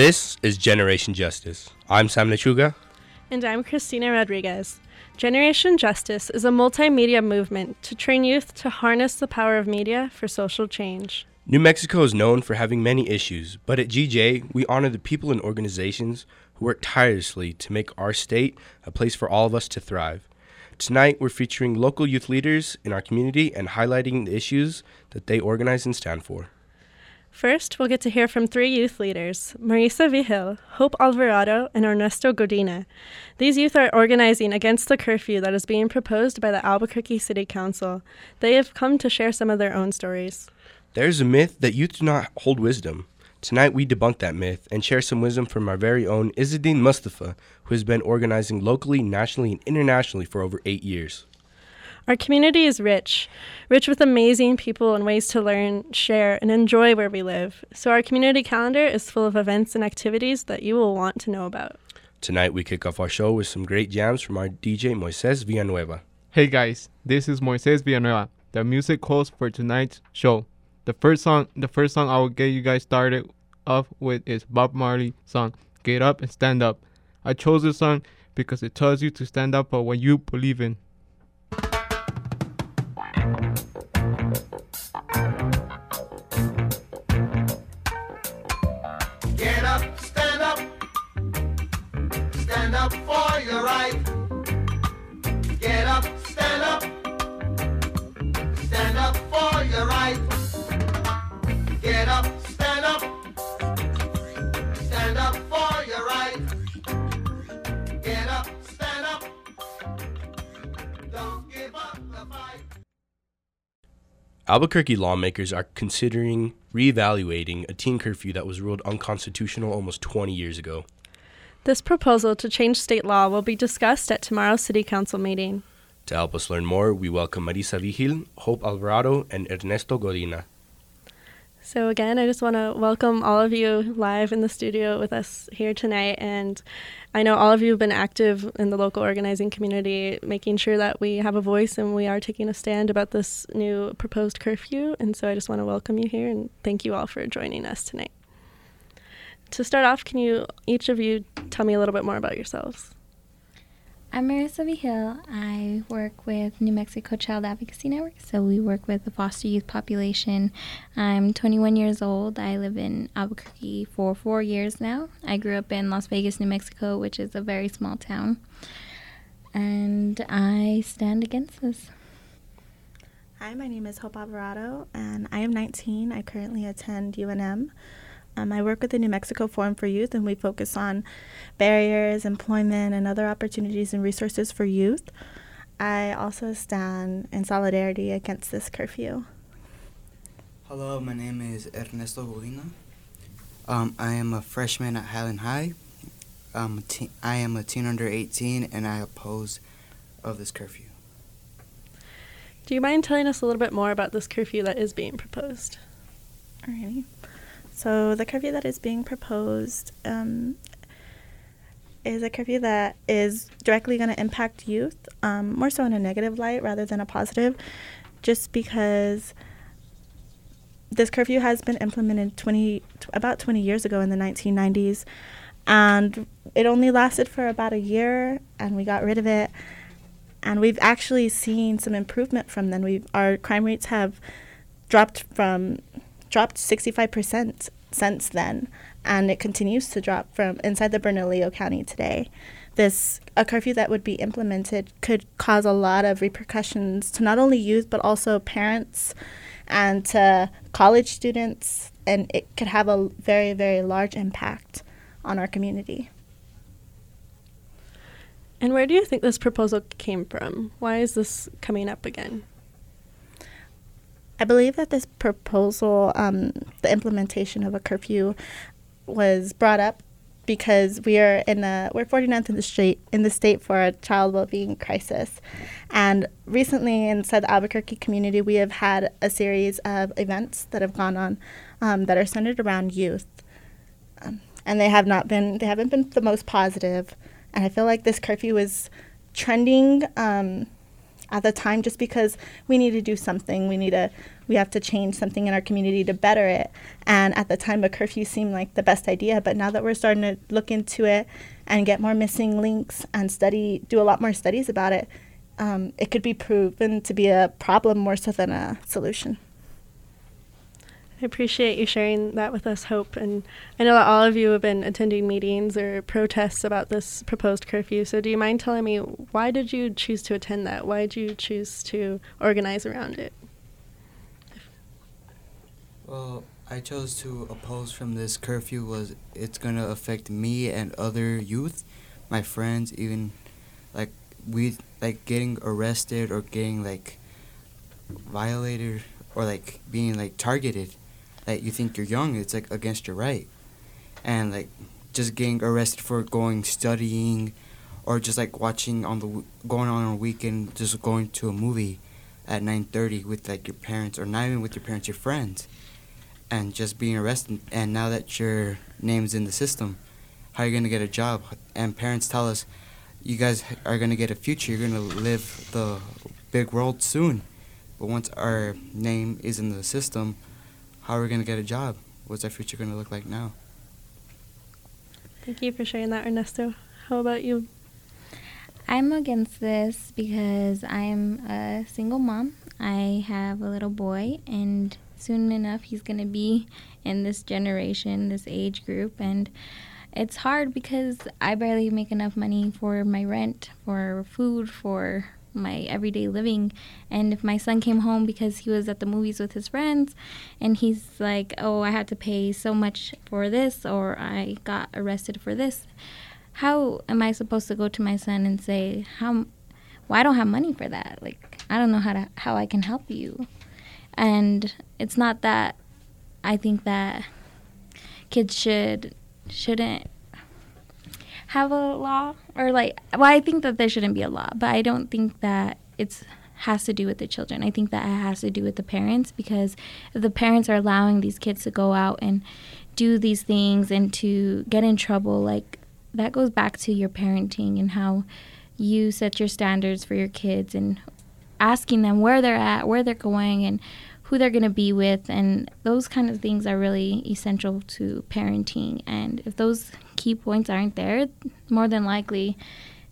This is Generation Justice. I'm Sam Lechuga. And I'm Christina Rodriguez. Generation Justice is a multimedia movement to train youth to harness the power of media for social change. New Mexico is known for having many issues, but at GJ, we honor the people and organizations who work tirelessly to make our state a place for all of us to thrive. Tonight, we're featuring local youth leaders in our community and highlighting the issues that they organize and stand for. First, we'll get to hear from three youth leaders Marisa Vigil, Hope Alvarado, and Ernesto Godina. These youth are organizing against the curfew that is being proposed by the Albuquerque City Council. They have come to share some of their own stories. There's a myth that youth do not hold wisdom. Tonight, we debunk that myth and share some wisdom from our very own Izzadin Mustafa, who has been organizing locally, nationally, and internationally for over eight years. Our community is rich, rich with amazing people and ways to learn, share, and enjoy where we live. So, our community calendar is full of events and activities that you will want to know about. Tonight, we kick off our show with some great jams from our DJ Moises Villanueva. Hey guys, this is Moises Villanueva, the music host for tonight's show. The first song, the first song I will get you guys started off with is Bob Marley song "Get Up and Stand Up." I chose this song because it tells you to stand up for what you believe in. Get Albuquerque lawmakers are considering reevaluating a teen curfew that was ruled unconstitutional almost 20 years ago. This proposal to change state law will be discussed at tomorrow's City Council meeting. To help us learn more, we welcome Marisa Vigil, Hope Alvarado, and Ernesto Godina. So, again, I just want to welcome all of you live in the studio with us here tonight. And I know all of you have been active in the local organizing community, making sure that we have a voice and we are taking a stand about this new proposed curfew. And so I just want to welcome you here and thank you all for joining us tonight. To start off, can you, each of you, tell me a little bit more about yourselves? I'm Marisa Vigil. I work with New Mexico Child Advocacy Network, so we work with the foster youth population. I'm 21 years old. I live in Albuquerque for four years now. I grew up in Las Vegas, New Mexico, which is a very small town. And I stand against this. Hi, my name is Hope Alvarado, and I am 19. I currently attend UNM. Um, I work with the New Mexico Forum for Youth, and we focus on barriers, employment, and other opportunities and resources for youth. I also stand in solidarity against this curfew. Hello, my name is Ernesto Godina. Um, I am a freshman at Highland High. Um, a teen, I am a teen under 18, and I oppose of this curfew. Do you mind telling us a little bit more about this curfew that is being proposed? Alrighty. So the curfew that is being proposed um, is a curfew that is directly going to impact youth, um, more so in a negative light rather than a positive, just because this curfew has been implemented 20 t- about 20 years ago in the 1990s and it only lasted for about a year and we got rid of it. And we've actually seen some improvement from then. We our crime rates have dropped from dropped 65% since then and it continues to drop from inside the Bernalillo County today this a curfew that would be implemented could cause a lot of repercussions to not only youth but also parents and to college students and it could have a very very large impact on our community And where do you think this proposal came from? Why is this coming up again? I believe that this proposal, um, the implementation of a curfew, was brought up because we are in a we're 49th in the state in the state for a child well-being crisis, and recently inside the Albuquerque community we have had a series of events that have gone on um, that are centered around youth, um, and they have not been they haven't been the most positive, and I feel like this curfew is trending. Um, at the time just because we need to do something. We need to we have to change something in our community to better it. And at the time, a curfew seemed like the best idea. But now that we're starting to look into it and get more missing links and study, do a lot more studies about it, um, it could be proven to be a problem more so than a solution. I appreciate you sharing that with us, Hope. And I know that all of you have been attending meetings or protests about this proposed curfew. So, do you mind telling me why did you choose to attend that? Why did you choose to organize around it? Well, I chose to oppose from this curfew was it's gonna affect me and other youth, my friends, even like we like getting arrested or getting like violated or like being like targeted. Like you think you're young, it's like against your right, and like just getting arrested for going studying, or just like watching on the going on a weekend, just going to a movie at 9:30 with like your parents or not even with your parents, your friends and just being arrested. And now that your name's in the system, how are you going to get a job? And parents tell us, you guys are going to get a future. You're going to live the big world soon. But once our name is in the system, how are we going to get a job? What's our future going to look like now? Thank you for sharing that, Ernesto. How about you? I'm against this because I'm a single mom. I have a little boy, and soon enough, he's going to be in this generation, this age group. And it's hard because I barely make enough money for my rent, for food, for my everyday living. And if my son came home because he was at the movies with his friends and he's like, oh, I had to pay so much for this or I got arrested for this, how am I supposed to go to my son and say, how, well, I don't have money for that. Like, I don't know how to, how I can help you. And it's not that I think that kids should, shouldn't have a law or like well i think that there shouldn't be a law but i don't think that it's has to do with the children. I think that it has to do with the parents because if the parents are allowing these kids to go out and do these things and to get in trouble like that goes back to your parenting and how you set your standards for your kids and asking them where they're at where they're going and who they're going to be with and those kind of things are really essential to parenting. And if those key points aren't there more than likely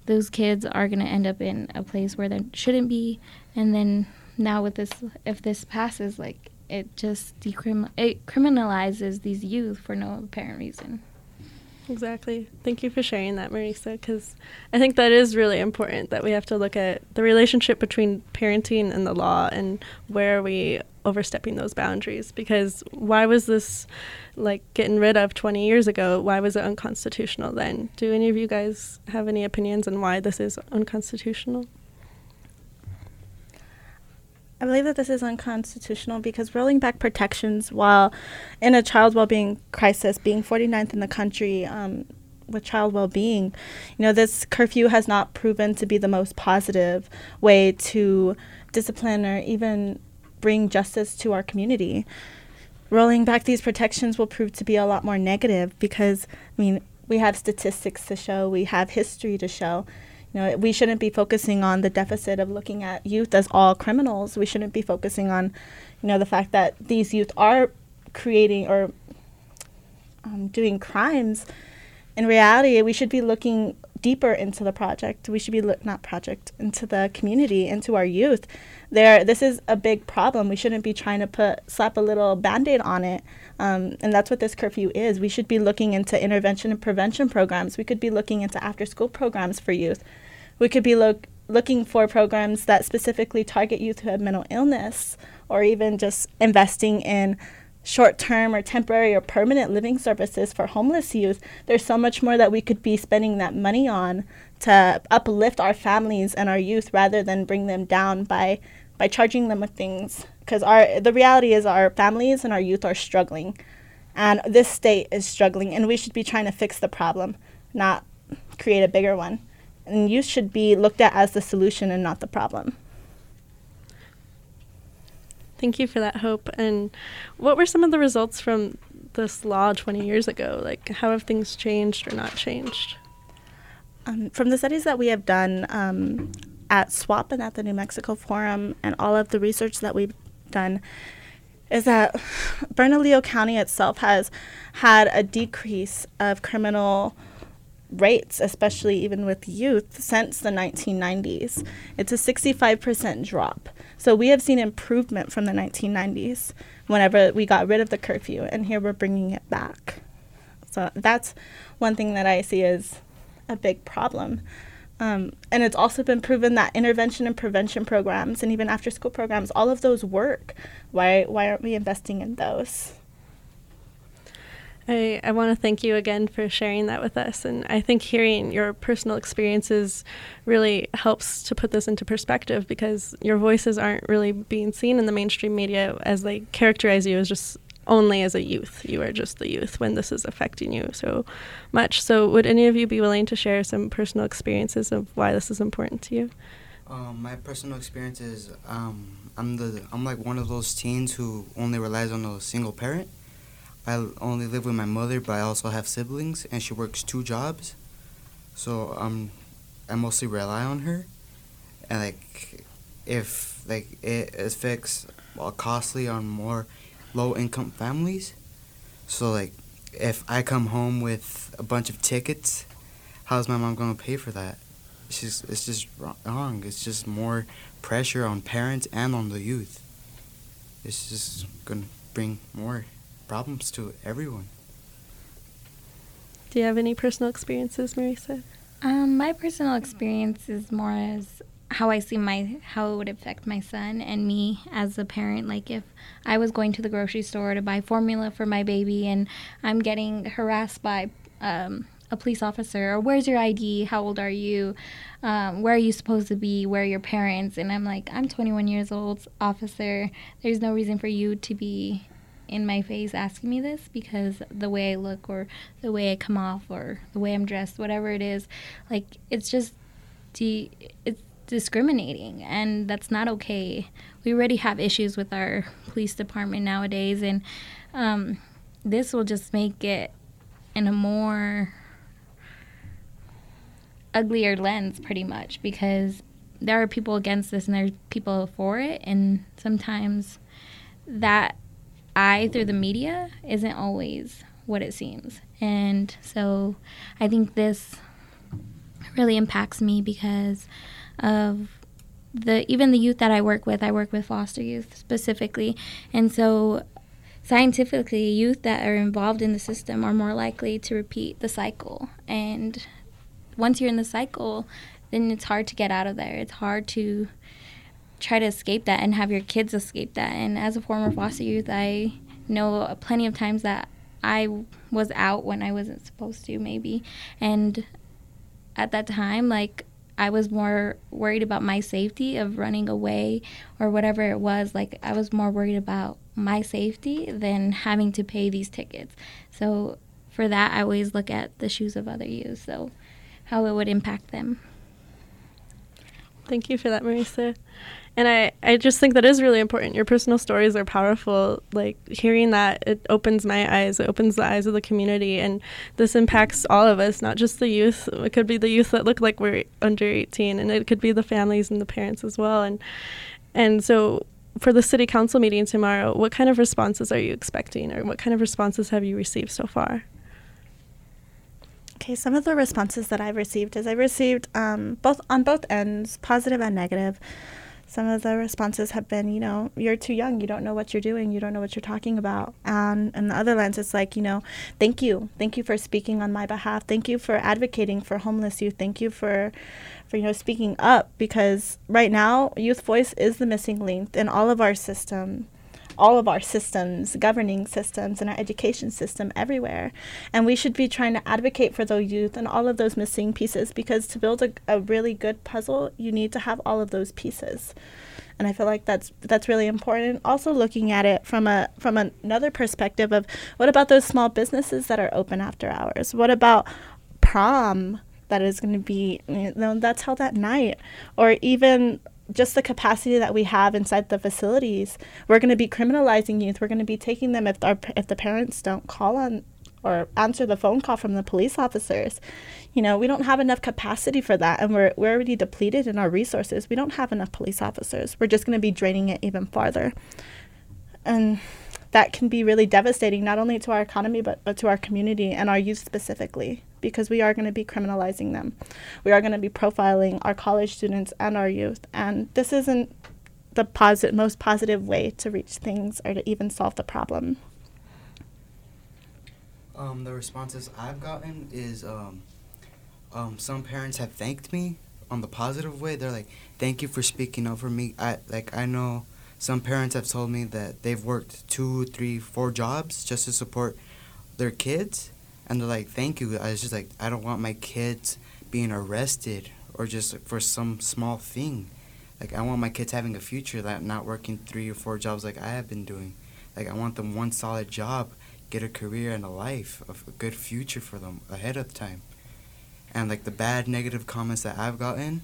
those kids are going to end up in a place where they shouldn't be. And then now with this if this passes like it just decrim- it criminalizes these youth for no apparent reason Exactly. Thank you for sharing that, Marisa, because I think that is really important that we have to look at the relationship between parenting and the law and where are we overstepping those boundaries. Because why was this like getting rid of 20 years ago? Why was it unconstitutional then? Do any of you guys have any opinions on why this is unconstitutional? I believe that this is unconstitutional because rolling back protections while in a child well-being crisis, being 49th in the country um, with child well-being, you know, this curfew has not proven to be the most positive way to discipline or even bring justice to our community. Rolling back these protections will prove to be a lot more negative because, I mean, we have statistics to show, we have history to show you know, we shouldn't be focusing on the deficit of looking at youth as all criminals. We shouldn't be focusing on, you know, the fact that these youth are creating or um, doing crimes. In reality, we should be looking deeper into the project. We should be look not project into the community, into our youth. There, this is a big problem. We shouldn't be trying to put slap a little band-aid on it. Um, and that's what this curfew is. We should be looking into intervention and prevention programs. We could be looking into after-school programs for youth. We could be look looking for programs that specifically target youth who have mental illness, or even just investing in short term or temporary or permanent living services for homeless youth. There's so much more that we could be spending that money on to uplift our families and our youth rather than bring them down by by charging them with things because our the reality is our families and our youth are struggling and this state is struggling and we should be trying to fix the problem not create a bigger one and youth should be looked at as the solution and not the problem Thank you for that hope. And what were some of the results from this law 20 years ago? Like, how have things changed or not changed? Um, from the studies that we have done, um, at SWOP and at the New Mexico Forum and all of the research that we've done is that Bernalillo County itself has had a decrease of criminal rates, especially even with youth, since the 1990s. It's a 65% drop. So we have seen improvement from the 1990s whenever we got rid of the curfew, and here we're bringing it back. So that's one thing that I see as a big problem. Um, and it's also been proven that intervention and prevention programs and even after school programs, all of those work. Why, why aren't we investing in those? I, I want to thank you again for sharing that with us. And I think hearing your personal experiences really helps to put this into perspective because your voices aren't really being seen in the mainstream media as they characterize you as just only as a youth. You are just the youth when this is affecting you so much. So, would any of you be willing to share some personal experiences of why this is important to you? Um, my personal experience is um, I'm the I'm like one of those teens who only relies on a single parent. I only live with my mother, but I also have siblings, and she works two jobs. So um, I mostly rely on her, and like if like it affects well, costly on more low income families. So like if I come home with a bunch of tickets, how's my mom gonna pay for that? It's just it's just wrong. It's just more pressure on parents and on the youth. It's just gonna bring more problems to everyone. Do you have any personal experiences, Marisa? Um, my personal experience is more as how I see my how it would affect my son and me as a parent. Like if I was going to the grocery store to buy formula for my baby and I'm getting harassed by um, a police officer or where's your ID? How old are you? Um, where are you supposed to be? Where are your parents? And I'm like, I'm 21 years old, officer. There's no reason for you to be in my face asking me this because the way I look or the way I come off or the way I'm dressed, whatever it is, like it's just de- it's discriminating and that's not okay. We already have issues with our police department nowadays and um, this will just make it in a more uglier lens pretty much because there are people against this and there's people for it and sometimes that eye through the media isn't always what it seems. And so I think this really impacts me because of the even the youth that I work with. I work with foster youth specifically. And so scientifically, youth that are involved in the system are more likely to repeat the cycle. And once you're in the cycle, then it's hard to get out of there. It's hard to try to escape that and have your kids escape that. And as a former foster youth, I know plenty of times that I was out when I wasn't supposed to, maybe. And at that time, like, I was more worried about my safety of running away or whatever it was. Like, I was more worried about my safety than having to pay these tickets. So, for that, I always look at the shoes of other youth, so how it would impact them. Thank you for that, Marisa. And I, I just think that is really important. Your personal stories are powerful. Like hearing that, it opens my eyes, it opens the eyes of the community. And this impacts all of us, not just the youth. It could be the youth that look like we're under 18, and it could be the families and the parents as well. And, and so for the city council meeting tomorrow, what kind of responses are you expecting, or what kind of responses have you received so far? Okay, some of the responses that I've received is I've received um, both on both ends, positive and negative. Some of the responses have been, you know, you're too young, you don't know what you're doing, you don't know what you're talking about. And and the other lens it's like, you know, thank you, thank you for speaking on my behalf, thank you for advocating for homeless youth, thank you for, for you know, speaking up because right now, youth voice is the missing link in all of our system all of our systems, governing systems, and our education system everywhere. And we should be trying to advocate for those youth and all of those missing pieces because to build a, a really good puzzle, you need to have all of those pieces. And I feel like that's that's really important. Also, looking at it from a from another perspective of what about those small businesses that are open after hours? What about prom that is going to be you know that's held at night, or even just the capacity that we have inside the facilities. We're going to be criminalizing youth. We're going to be taking them if our if the parents don't call on or answer the phone call from the police officers. You know, we don't have enough capacity for that, and we're, we're already depleted in our resources. We don't have enough police officers. We're just going to be draining it even farther. And that can be really devastating, not only to our economy, but, but to our community and our youth specifically, because we are going to be criminalizing them. We are going to be profiling our college students and our youth. And this isn't the most positive way to reach things or to even solve the problem. Um, the responses I've gotten is um, um, some parents have thanked me on the positive way. They're like, "Thank you for speaking up for me." I like I know some parents have told me that they've worked two, three, four jobs just to support their kids, and they're like, "Thank you." I was just like, I don't want my kids being arrested or just for some small thing. Like I want my kids having a future, that not working three or four jobs like I have been doing. Like I want them one solid job, get a career and a life, a good future for them ahead of time. And like the bad negative comments that I've gotten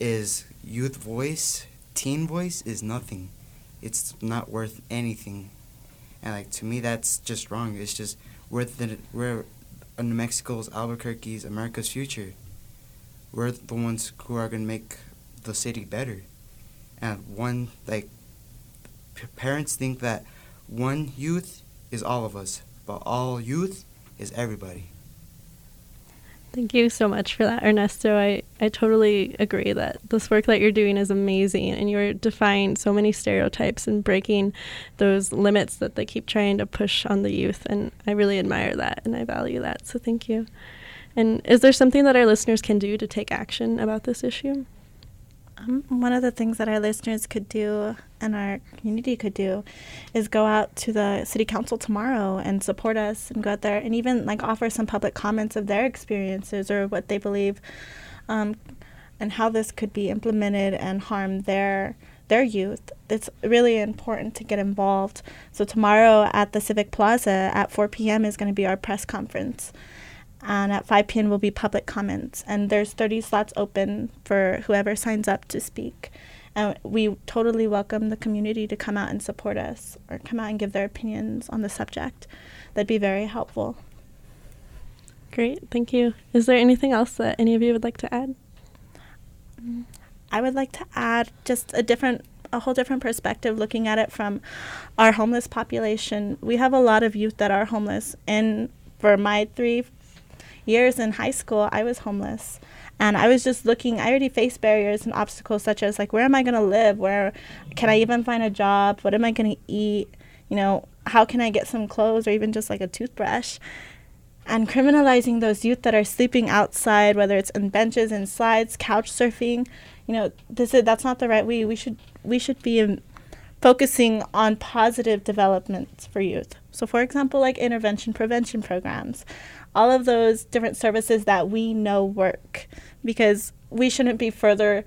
is youth voice, teen voice is nothing. It's not worth anything. And like to me that's just wrong. It's just we're the we're uh, New Mexico's Albuquerque's America's future. We're the ones who are gonna make the city better. And one like p- parents think that one youth is all of us, but all youth is everybody. Thank you so much for that, Ernesto. I, I totally agree that this work that you're doing is amazing and you're defying so many stereotypes and breaking those limits that they keep trying to push on the youth. And I really admire that and I value that. So thank you. And is there something that our listeners can do to take action about this issue? Um, one of the things that our listeners could do and our community could do is go out to the city council tomorrow and support us and go out there and even like offer some public comments of their experiences or what they believe um, and how this could be implemented and harm their their youth. It's really important to get involved. So tomorrow at the Civic Plaza at 4 p.m. is going to be our press conference and at 5 p.m. will be public comments and there's 30 slots open for whoever signs up to speak and we totally welcome the community to come out and support us or come out and give their opinions on the subject that'd be very helpful Great, thank you. Is there anything else that any of you would like to add? i would like to add just a different a whole different perspective looking at it from our homeless population we have a lot of youth that are homeless and for my three years in high school i was homeless. And i was just looking i already faced barriers and obstacles such as like where am i going to live? Where can i even find a job? What am i going to eat? You know how can i get some clothes or even just like a toothbrush? And criminalizing those youth that are sleeping outside whether it's on benches and slides couch surfing you know this is that's not the right way. We should we should be um, focusing on positive developments for youth. So for example like intervention prevention programs all of those different services that we know work because we shouldn't be further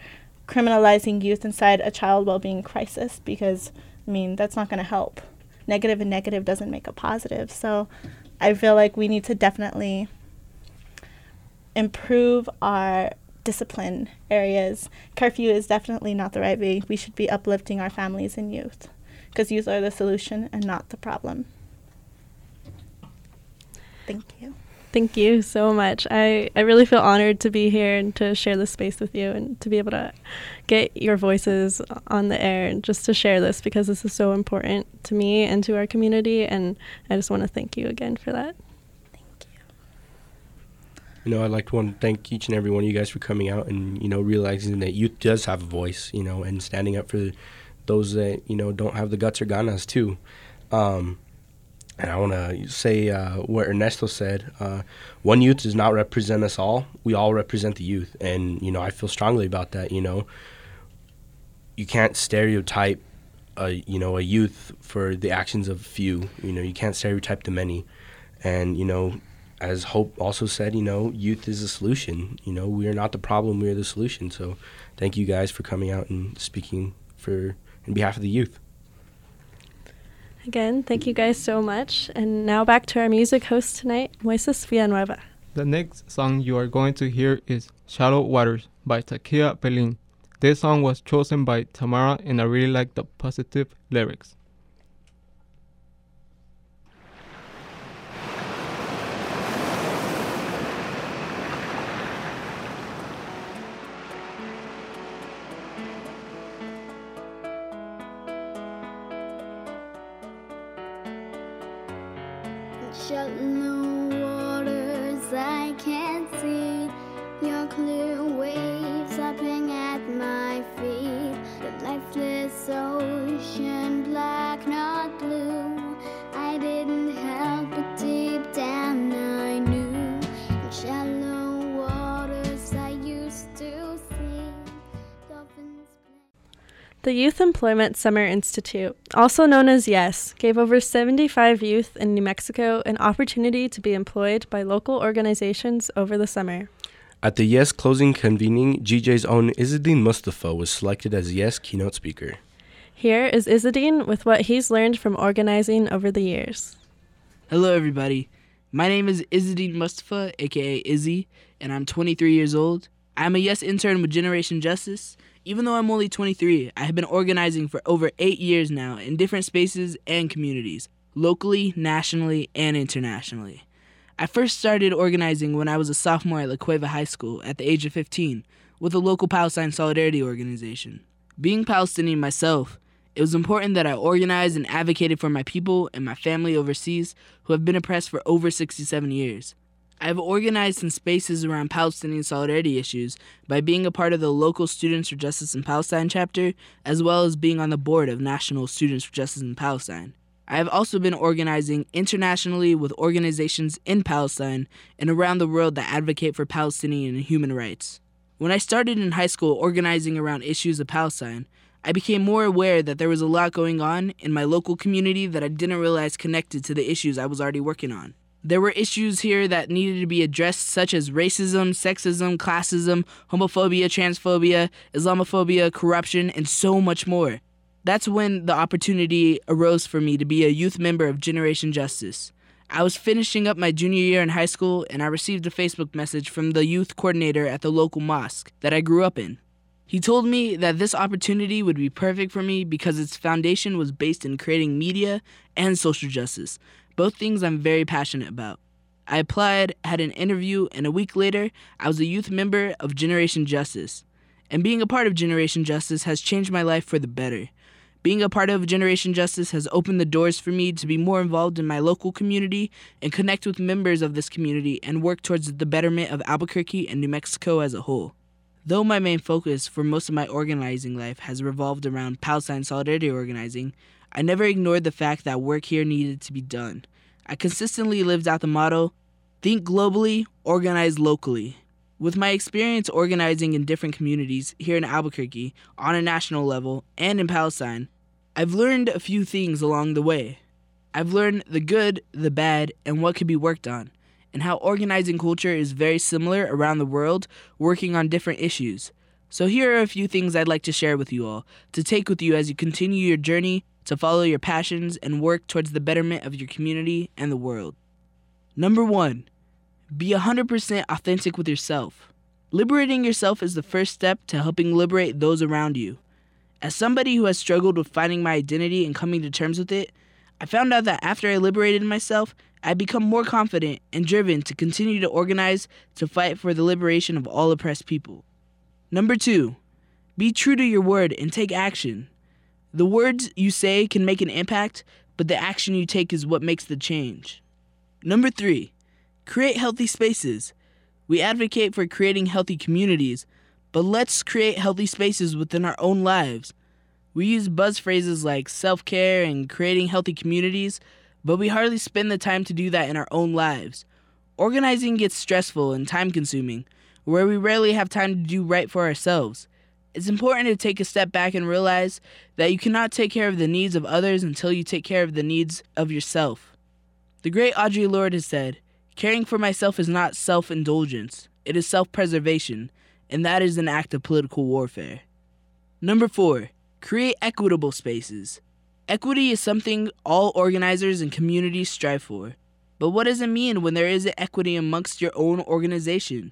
criminalizing youth inside a child well-being crisis because i mean that's not going to help. Negative and negative doesn't make a positive. So i feel like we need to definitely improve our discipline areas. Curfew is definitely not the right way. We should be uplifting our families and youth because youth are the solution and not the problem. Thank you Thank you so much. I, I really feel honored to be here and to share this space with you and to be able to get your voices on the air and just to share this because this is so important to me and to our community. And I just want to thank you again for that. Thank you. You know, I'd like to want to thank each and every one of you guys for coming out and, you know, realizing that youth does have a voice, you know, and standing up for those that, you know, don't have the guts or ganas too. Um, and I want to say uh, what Ernesto said. Uh, one youth does not represent us all. We all represent the youth. And, you know, I feel strongly about that, you know. You can't stereotype a, you know, a youth for the actions of few. You know, you can't stereotype the many. And, you know, as Hope also said, you know, youth is a solution. You know, we are not the problem, we are the solution. So thank you guys for coming out and speaking for in behalf of the youth. Again, thank you guys so much. And now back to our music host tonight, Moises Villanueva. The next song you are going to hear is Shallow Waters by Takia Pelin. This song was chosen by Tamara and I really like the positive lyrics. Ocean, black, not blue. I didn't help, but deep down I knew. In shallow waters I used to see dolphins. The Youth Employment Summer Institute, also known as YES, gave over 75 youth in New Mexico an opportunity to be employed by local organizations over the summer. At the Yes closing convening, GJ's own Izzadin Mustafa was selected as Yes keynote speaker. Here is Izzadin with what he's learned from organizing over the years. Hello, everybody. My name is Izzadin Mustafa, aka Izzy, and I'm 23 years old. I'm a Yes intern with Generation Justice. Even though I'm only 23, I have been organizing for over eight years now in different spaces and communities, locally, nationally, and internationally. I first started organizing when I was a sophomore at La Cueva High School at the age of 15 with a local Palestine Solidarity organization. Being Palestinian myself, it was important that I organized and advocated for my people and my family overseas who have been oppressed for over 67 years. I have organized in spaces around Palestinian solidarity issues by being a part of the local Students for Justice in Palestine chapter, as well as being on the board of National Students for Justice in Palestine. I have also been organizing internationally with organizations in Palestine and around the world that advocate for Palestinian and human rights. When I started in high school organizing around issues of Palestine, I became more aware that there was a lot going on in my local community that I didn't realize connected to the issues I was already working on. There were issues here that needed to be addressed, such as racism, sexism, classism, homophobia, transphobia, Islamophobia, corruption, and so much more. That's when the opportunity arose for me to be a youth member of Generation Justice. I was finishing up my junior year in high school and I received a Facebook message from the youth coordinator at the local mosque that I grew up in. He told me that this opportunity would be perfect for me because its foundation was based in creating media and social justice, both things I'm very passionate about. I applied, had an interview, and a week later, I was a youth member of Generation Justice. And being a part of Generation Justice has changed my life for the better. Being a part of Generation Justice has opened the doors for me to be more involved in my local community and connect with members of this community and work towards the betterment of Albuquerque and New Mexico as a whole. Though my main focus for most of my organizing life has revolved around Palestine Solidarity organizing, I never ignored the fact that work here needed to be done. I consistently lived out the motto think globally, organize locally. With my experience organizing in different communities here in Albuquerque, on a national level, and in Palestine, I've learned a few things along the way. I've learned the good, the bad, and what could be worked on, and how organizing culture is very similar around the world, working on different issues. So, here are a few things I'd like to share with you all to take with you as you continue your journey to follow your passions and work towards the betterment of your community and the world. Number one, be 100% authentic with yourself. Liberating yourself is the first step to helping liberate those around you. As somebody who has struggled with finding my identity and coming to terms with it, I found out that after I liberated myself, I'd become more confident and driven to continue to organize to fight for the liberation of all oppressed people. Number two, be true to your word and take action. The words you say can make an impact, but the action you take is what makes the change. Number three, create healthy spaces. We advocate for creating healthy communities, but let's create healthy spaces within our own lives. We use buzz phrases like self care and creating healthy communities, but we hardly spend the time to do that in our own lives. Organizing gets stressful and time consuming, where we rarely have time to do right for ourselves. It's important to take a step back and realize that you cannot take care of the needs of others until you take care of the needs of yourself. The great Audre Lorde has said, Caring for myself is not self indulgence, it is self preservation, and that is an act of political warfare. Number four, create equitable spaces. Equity is something all organizers and communities strive for. But what does it mean when there isn't equity amongst your own organization?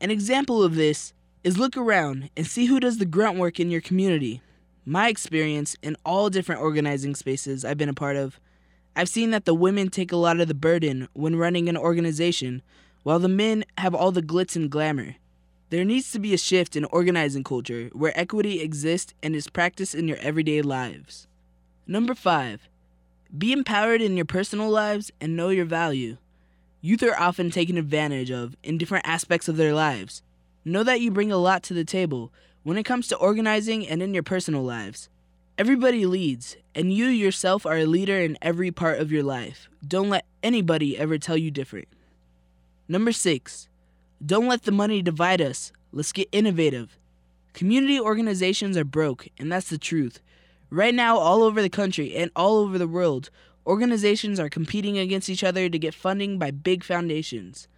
An example of this is look around and see who does the grunt work in your community. My experience in all different organizing spaces I've been a part of, I've seen that the women take a lot of the burden when running an organization, while the men have all the glitz and glamour. There needs to be a shift in organizing culture where equity exists and is practiced in your everyday lives. Number five, Be empowered in your personal lives and know your value. Youth are often taken advantage of in different aspects of their lives. Know that you bring a lot to the table when it comes to organizing and in your personal lives. Everybody leads, and you yourself are a leader in every part of your life. Don't let anybody ever tell you different. Number six, don't let the money divide us. Let's get innovative. Community organizations are broke, and that's the truth. Right now, all over the country and all over the world, organizations are competing against each other to get funding by big foundations.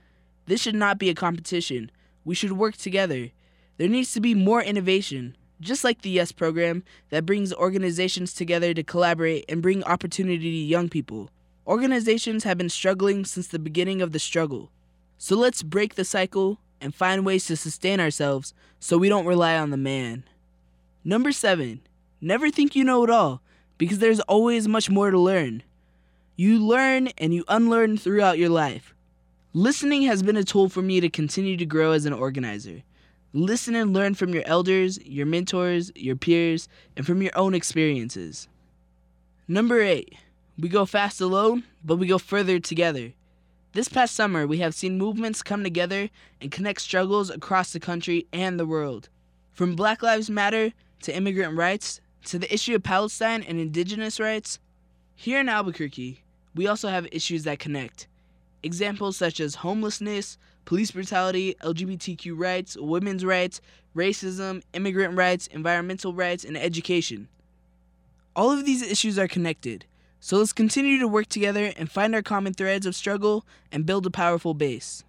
This should not be a competition. We should work together. There needs to be more innovation, just like the YES program that brings organizations together to collaborate and bring opportunity to young people. Organizations have been struggling since the beginning of the struggle. So let's break the cycle and find ways to sustain ourselves so we don't rely on the man. Number seven, never think you know it all because there's always much more to learn. You learn and you unlearn throughout your life. Listening has been a tool for me to continue to grow as an organizer. Listen and learn from your elders, your mentors, your peers, and from your own experiences. Number eight, we go fast alone, but we go further together. This past summer, we have seen movements come together and connect struggles across the country and the world. From Black Lives Matter to immigrant rights to the issue of Palestine and indigenous rights, here in Albuquerque, we also have issues that connect. Examples such as homelessness, police brutality, LGBTQ rights, women's rights, racism, immigrant rights, environmental rights, and education. All of these issues are connected, so let's continue to work together and find our common threads of struggle and build a powerful base.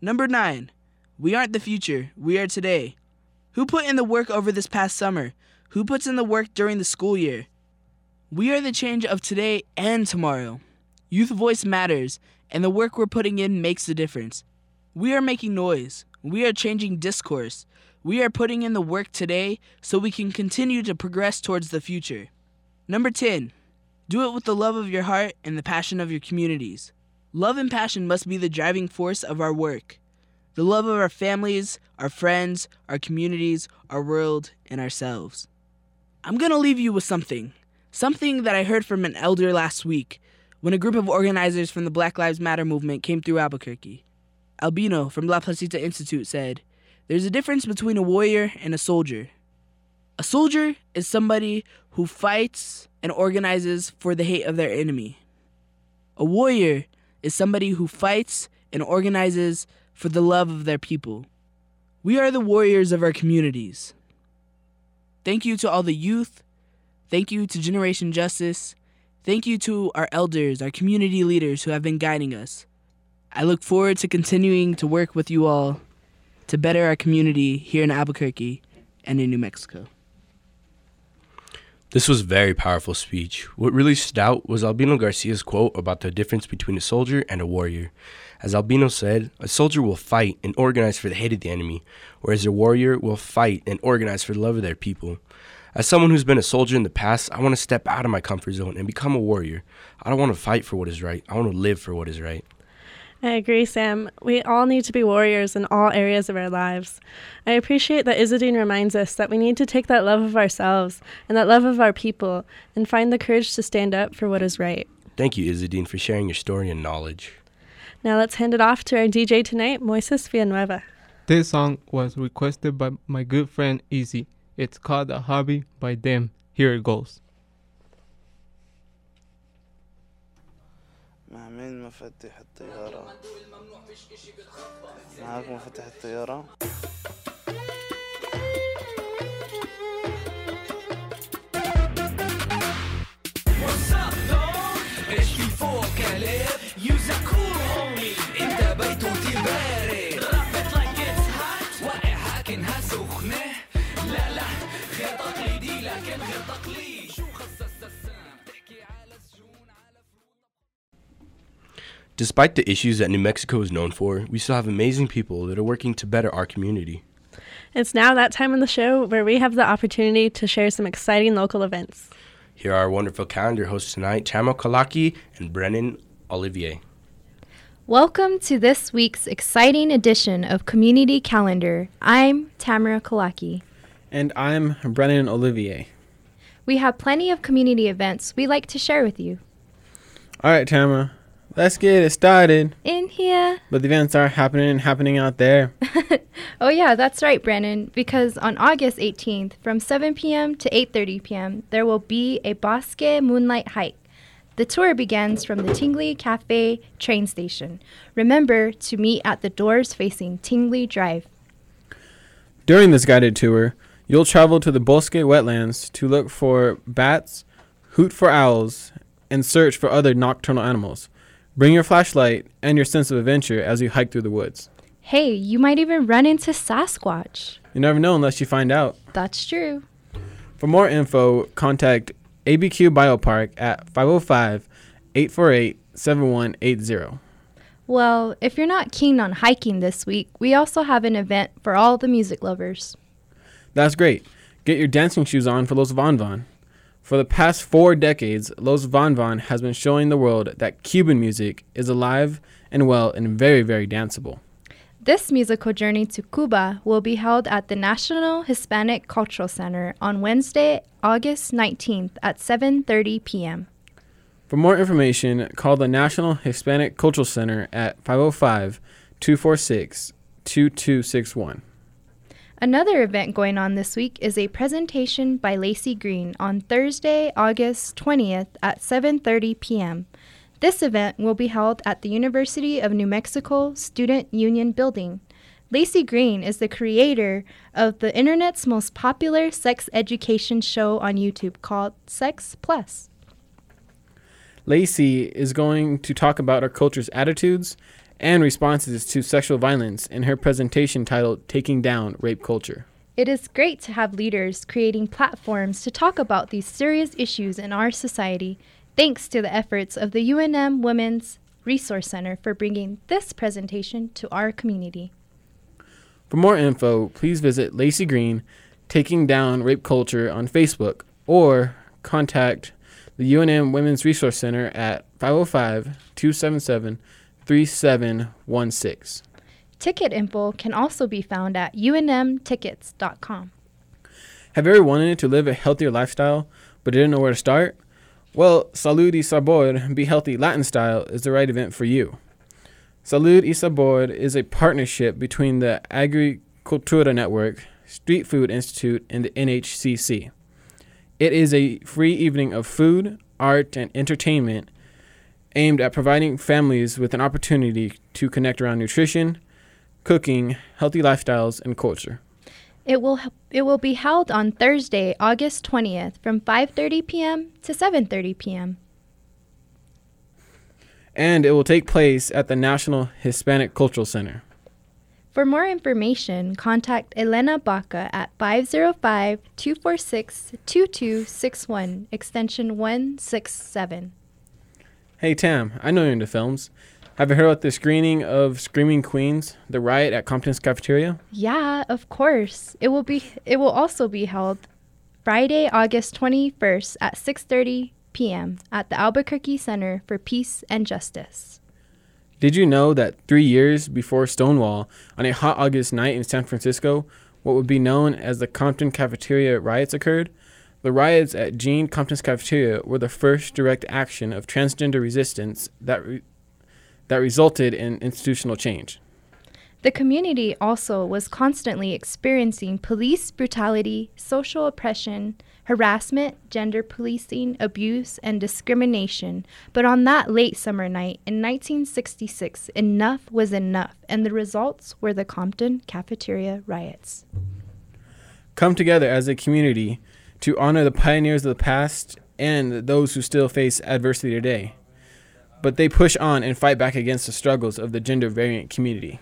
Number 9. We aren't the future, we are today. Who put in the work over this past summer? Who puts in the work during the school year? We are the change of today and tomorrow. Youth voice matters, and the work we're putting in makes a difference. We are making noise. We are changing discourse. We are putting in the work today so we can continue to progress towards the future. Number 10. Do it with the love of your heart and the passion of your communities. Love and passion must be the driving force of our work. The love of our families, our friends, our communities, our world, and ourselves. I'm going to leave you with something. Something that I heard from an elder last week when a group of organizers from the Black Lives Matter movement came through Albuquerque. Albino from La Plazita Institute said, There's a difference between a warrior and a soldier. A soldier is somebody who fights and organizes for the hate of their enemy. A warrior is somebody who fights and organizes for the love of their people. We are the warriors of our communities. Thank you to all the youth. Thank you to Generation Justice. Thank you to our elders, our community leaders who have been guiding us. I look forward to continuing to work with you all to better our community here in Albuquerque and in New Mexico. This was very powerful speech. What really stood out was Albino Garcia's quote about the difference between a soldier and a warrior. As Albino said, a soldier will fight and organize for the hate of the enemy, whereas a warrior will fight and organize for the love of their people. As someone who's been a soldier in the past, I want to step out of my comfort zone and become a warrior. I don't want to fight for what is right, I want to live for what is right. I agree, Sam. We all need to be warriors in all areas of our lives. I appreciate that Izzadin reminds us that we need to take that love of ourselves and that love of our people and find the courage to stand up for what is right. Thank you, Izzadin, for sharing your story and knowledge. Now let's hand it off to our DJ tonight, Moises Villanueva. This song was requested by my good friend Easy. It's called A Hobby by Them. Here it goes. مهمين مفاتيح الطيارة؟ معاك مفاتيح الطيارة؟ Use a cool homie, Despite the issues that New Mexico is known for, we still have amazing people that are working to better our community. It's now that time in the show where we have the opportunity to share some exciting local events. Here are our wonderful calendar hosts tonight, Chamo Kalaki and Brennan Olivier. Welcome to this week's exciting edition of Community Calendar. I'm Tamara Kalaki. And I'm Brennan Olivier. We have plenty of community events we like to share with you. All right, Tamara, let's get it started. In here. But the events are happening and happening out there. Oh yeah, that's right, Brandon. Because on August 18th, from 7 p.m. to 8:30 p.m., there will be a Bosque Moonlight Hike. The tour begins from the Tingley Cafe train station. Remember to meet at the doors facing Tingley Drive. During this guided tour, you'll travel to the Bosque wetlands to look for bats, hoot for owls, and search for other nocturnal animals. Bring your flashlight and your sense of adventure as you hike through the woods. Hey, you might even run into Sasquatch. You never know unless you find out. That's true. For more info, contact ABQ Biopark at 505 848 7180. Well, if you're not keen on hiking this week, we also have an event for all the music lovers. That's great. Get your dancing shoes on for Los Van Van. For the past four decades, Los Van Van has been showing the world that Cuban music is alive and well and very, very danceable. This musical journey to Cuba will be held at the National Hispanic Cultural Center on Wednesday, August 19th at 7:30 p.m. For more information, call the National Hispanic Cultural Center at 505 246 2261. Another event going on this week is a presentation by Laci Green on Thursday, August 20th at 7:30 p.m. This event will be held at the University of New Mexico Student Union Building. Laci Green is the creator of the internet's most popular sex education show on YouTube called Sex Plus. Laci is going to talk about our culture's attitudes and responses to sexual violence in her presentation titled Taking Down Rape Culture. It is great to have leaders creating platforms to talk about these serious issues in our society. Thanks to the efforts of the UNM Women's Resource Center for bringing this presentation to our community. For more info, please visit Laci Green Taking Down Rape Culture on Facebook or contact the UNM Women's Resource Center at 505 277 3716. Ticket info can also be found at unmtickets.com. Have you ever wanted to live a healthier lifestyle but didn't know where to start? Well, Salud y Sabor Be Healthy Latin Style is the right event for you. Salud y Sabor is a partnership between the Agricultura Network, Street Food Institute, and the NHCC. It is a free evening of food, art, and entertainment aimed at providing families with an opportunity to connect around nutrition, cooking, healthy lifestyles, and culture. It will it will be held on Thursday, August 20th from 5:30 p.m. to 7:30 p.m. And it will take place at the National Hispanic Cultural Center. For more information, contact Elena Baca at 505-246-2261 extension 167. Hey Tam, I know you're into films. Have you heard about the screening of Screaming Queens, the riot at Compton's cafeteria? Yeah, of course. It will be it will also be held Friday, August 21st at 6:30 p.m. at the Albuquerque Center for Peace and Justice. Did you know that three years before Stonewall, on a hot August night in San Francisco, what would be known as the Compton Cafeteria riots occurred? The riots at Gene Compton's cafeteria were the first direct action of transgender resistance that re- that resulted in institutional change. The community also was constantly experiencing police brutality, social oppression, harassment, gender policing, abuse, and discrimination. But on that late summer night in 1966, enough was enough, and the results were the Compton cafeteria riots. Come together as a community to honor the pioneers of the past and those who still face adversity today. But they push on and fight back against the struggles of the gender variant community.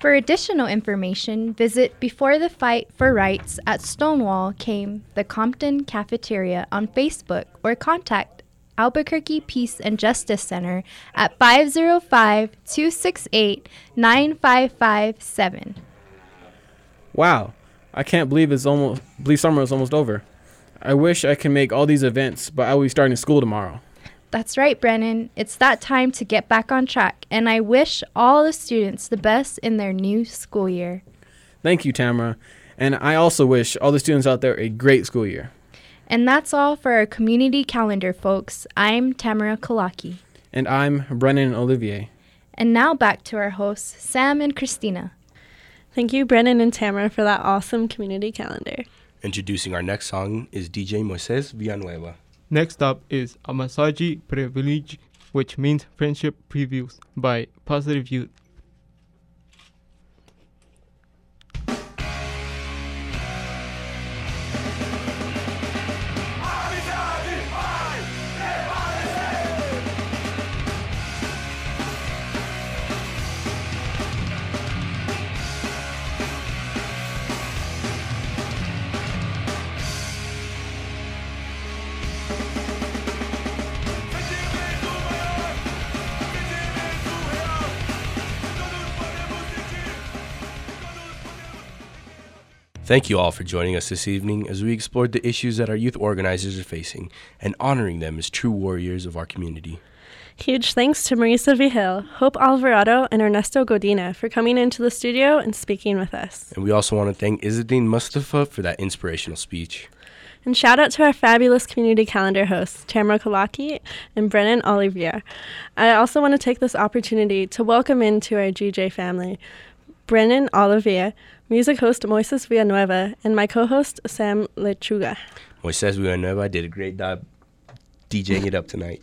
For additional information, visit Before the Fight for Rights at Stonewall came the Compton Cafeteria on Facebook or contact Albuquerque Peace and Justice Center at 505 268 9557. Wow, I can't believe it's almost believe summer is almost over. I wish I could make all these events, but I will be starting school tomorrow. That's right, Brennan. It's that time to get back on track, and I wish all the students the best in their new school year. Thank you, Tamara. And I also wish all the students out there a great school year. And that's all for our community calendar, folks. I'm Tamara Kalaki. And I'm Brennan Olivier. And now back to our hosts, Sam and Christina. Thank you, Brennan and Tamara, for that awesome community calendar. Introducing our next song is DJ Moises Villanueva. Next up is Amasaji Privilege, which means Friendship Previews by Positive Youth. Thank you all for joining us this evening as we explored the issues that our youth organizers are facing and honoring them as true warriors of our community. Huge thanks to Marisa Vigil, Hope Alvarado, and Ernesto Godina for coming into the studio and speaking with us. And we also want to thank Izzadin Mustafa for that inspirational speech. And shout out to our fabulous community calendar hosts, Tamara Kalaki and Brennan Olivier. I also want to take this opportunity to welcome into our GJ family Brennan Olivier, music host Moises Villanueva, and my co host Sam Lechuga. Moises Villanueva did a great job DJing it up tonight.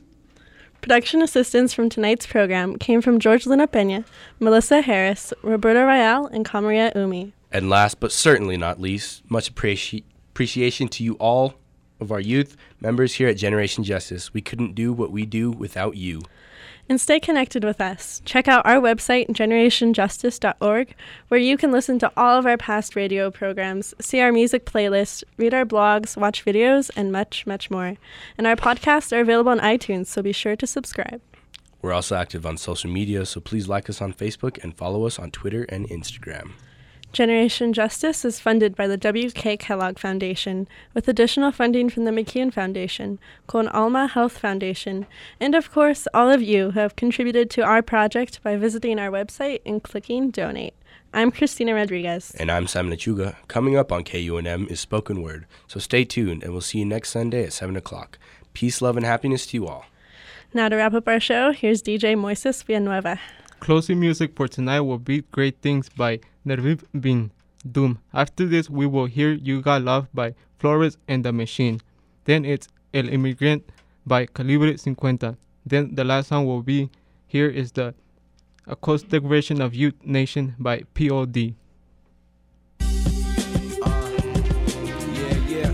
Production assistance from tonight's program came from George Luna Pena, Melissa Harris, Roberta Royale, and Kamaria Umi. And last but certainly not least, much appreci- appreciation to you all of our youth members here at Generation Justice. We couldn't do what we do without you. And stay connected with us. Check out our website, generationjustice.org, where you can listen to all of our past radio programs, see our music playlist, read our blogs, watch videos, and much, much more. And our podcasts are available on iTunes, so be sure to subscribe. We're also active on social media, so please like us on Facebook and follow us on Twitter and Instagram. Generation Justice is funded by the W.K. Kellogg Foundation, with additional funding from the McCune Foundation, Con Alma Health Foundation, and of course, all of you who have contributed to our project by visiting our website and clicking donate. I'm Christina Rodriguez. And I'm Simon Lechuga. Coming up on KUNM is Spoken Word, so stay tuned and we'll see you next Sunday at 7 o'clock. Peace, love, and happiness to you all. Now, to wrap up our show, here's DJ Moises Villanueva. Closing music for tonight will be Great Things by Bin Doom. After this, we will hear You Got Love by Florence and the Machine. Then it's El Immigrant by Calibre 50. Then the last song will be Here is the acoustic version of Youth Nation by POD. Yeah, yeah.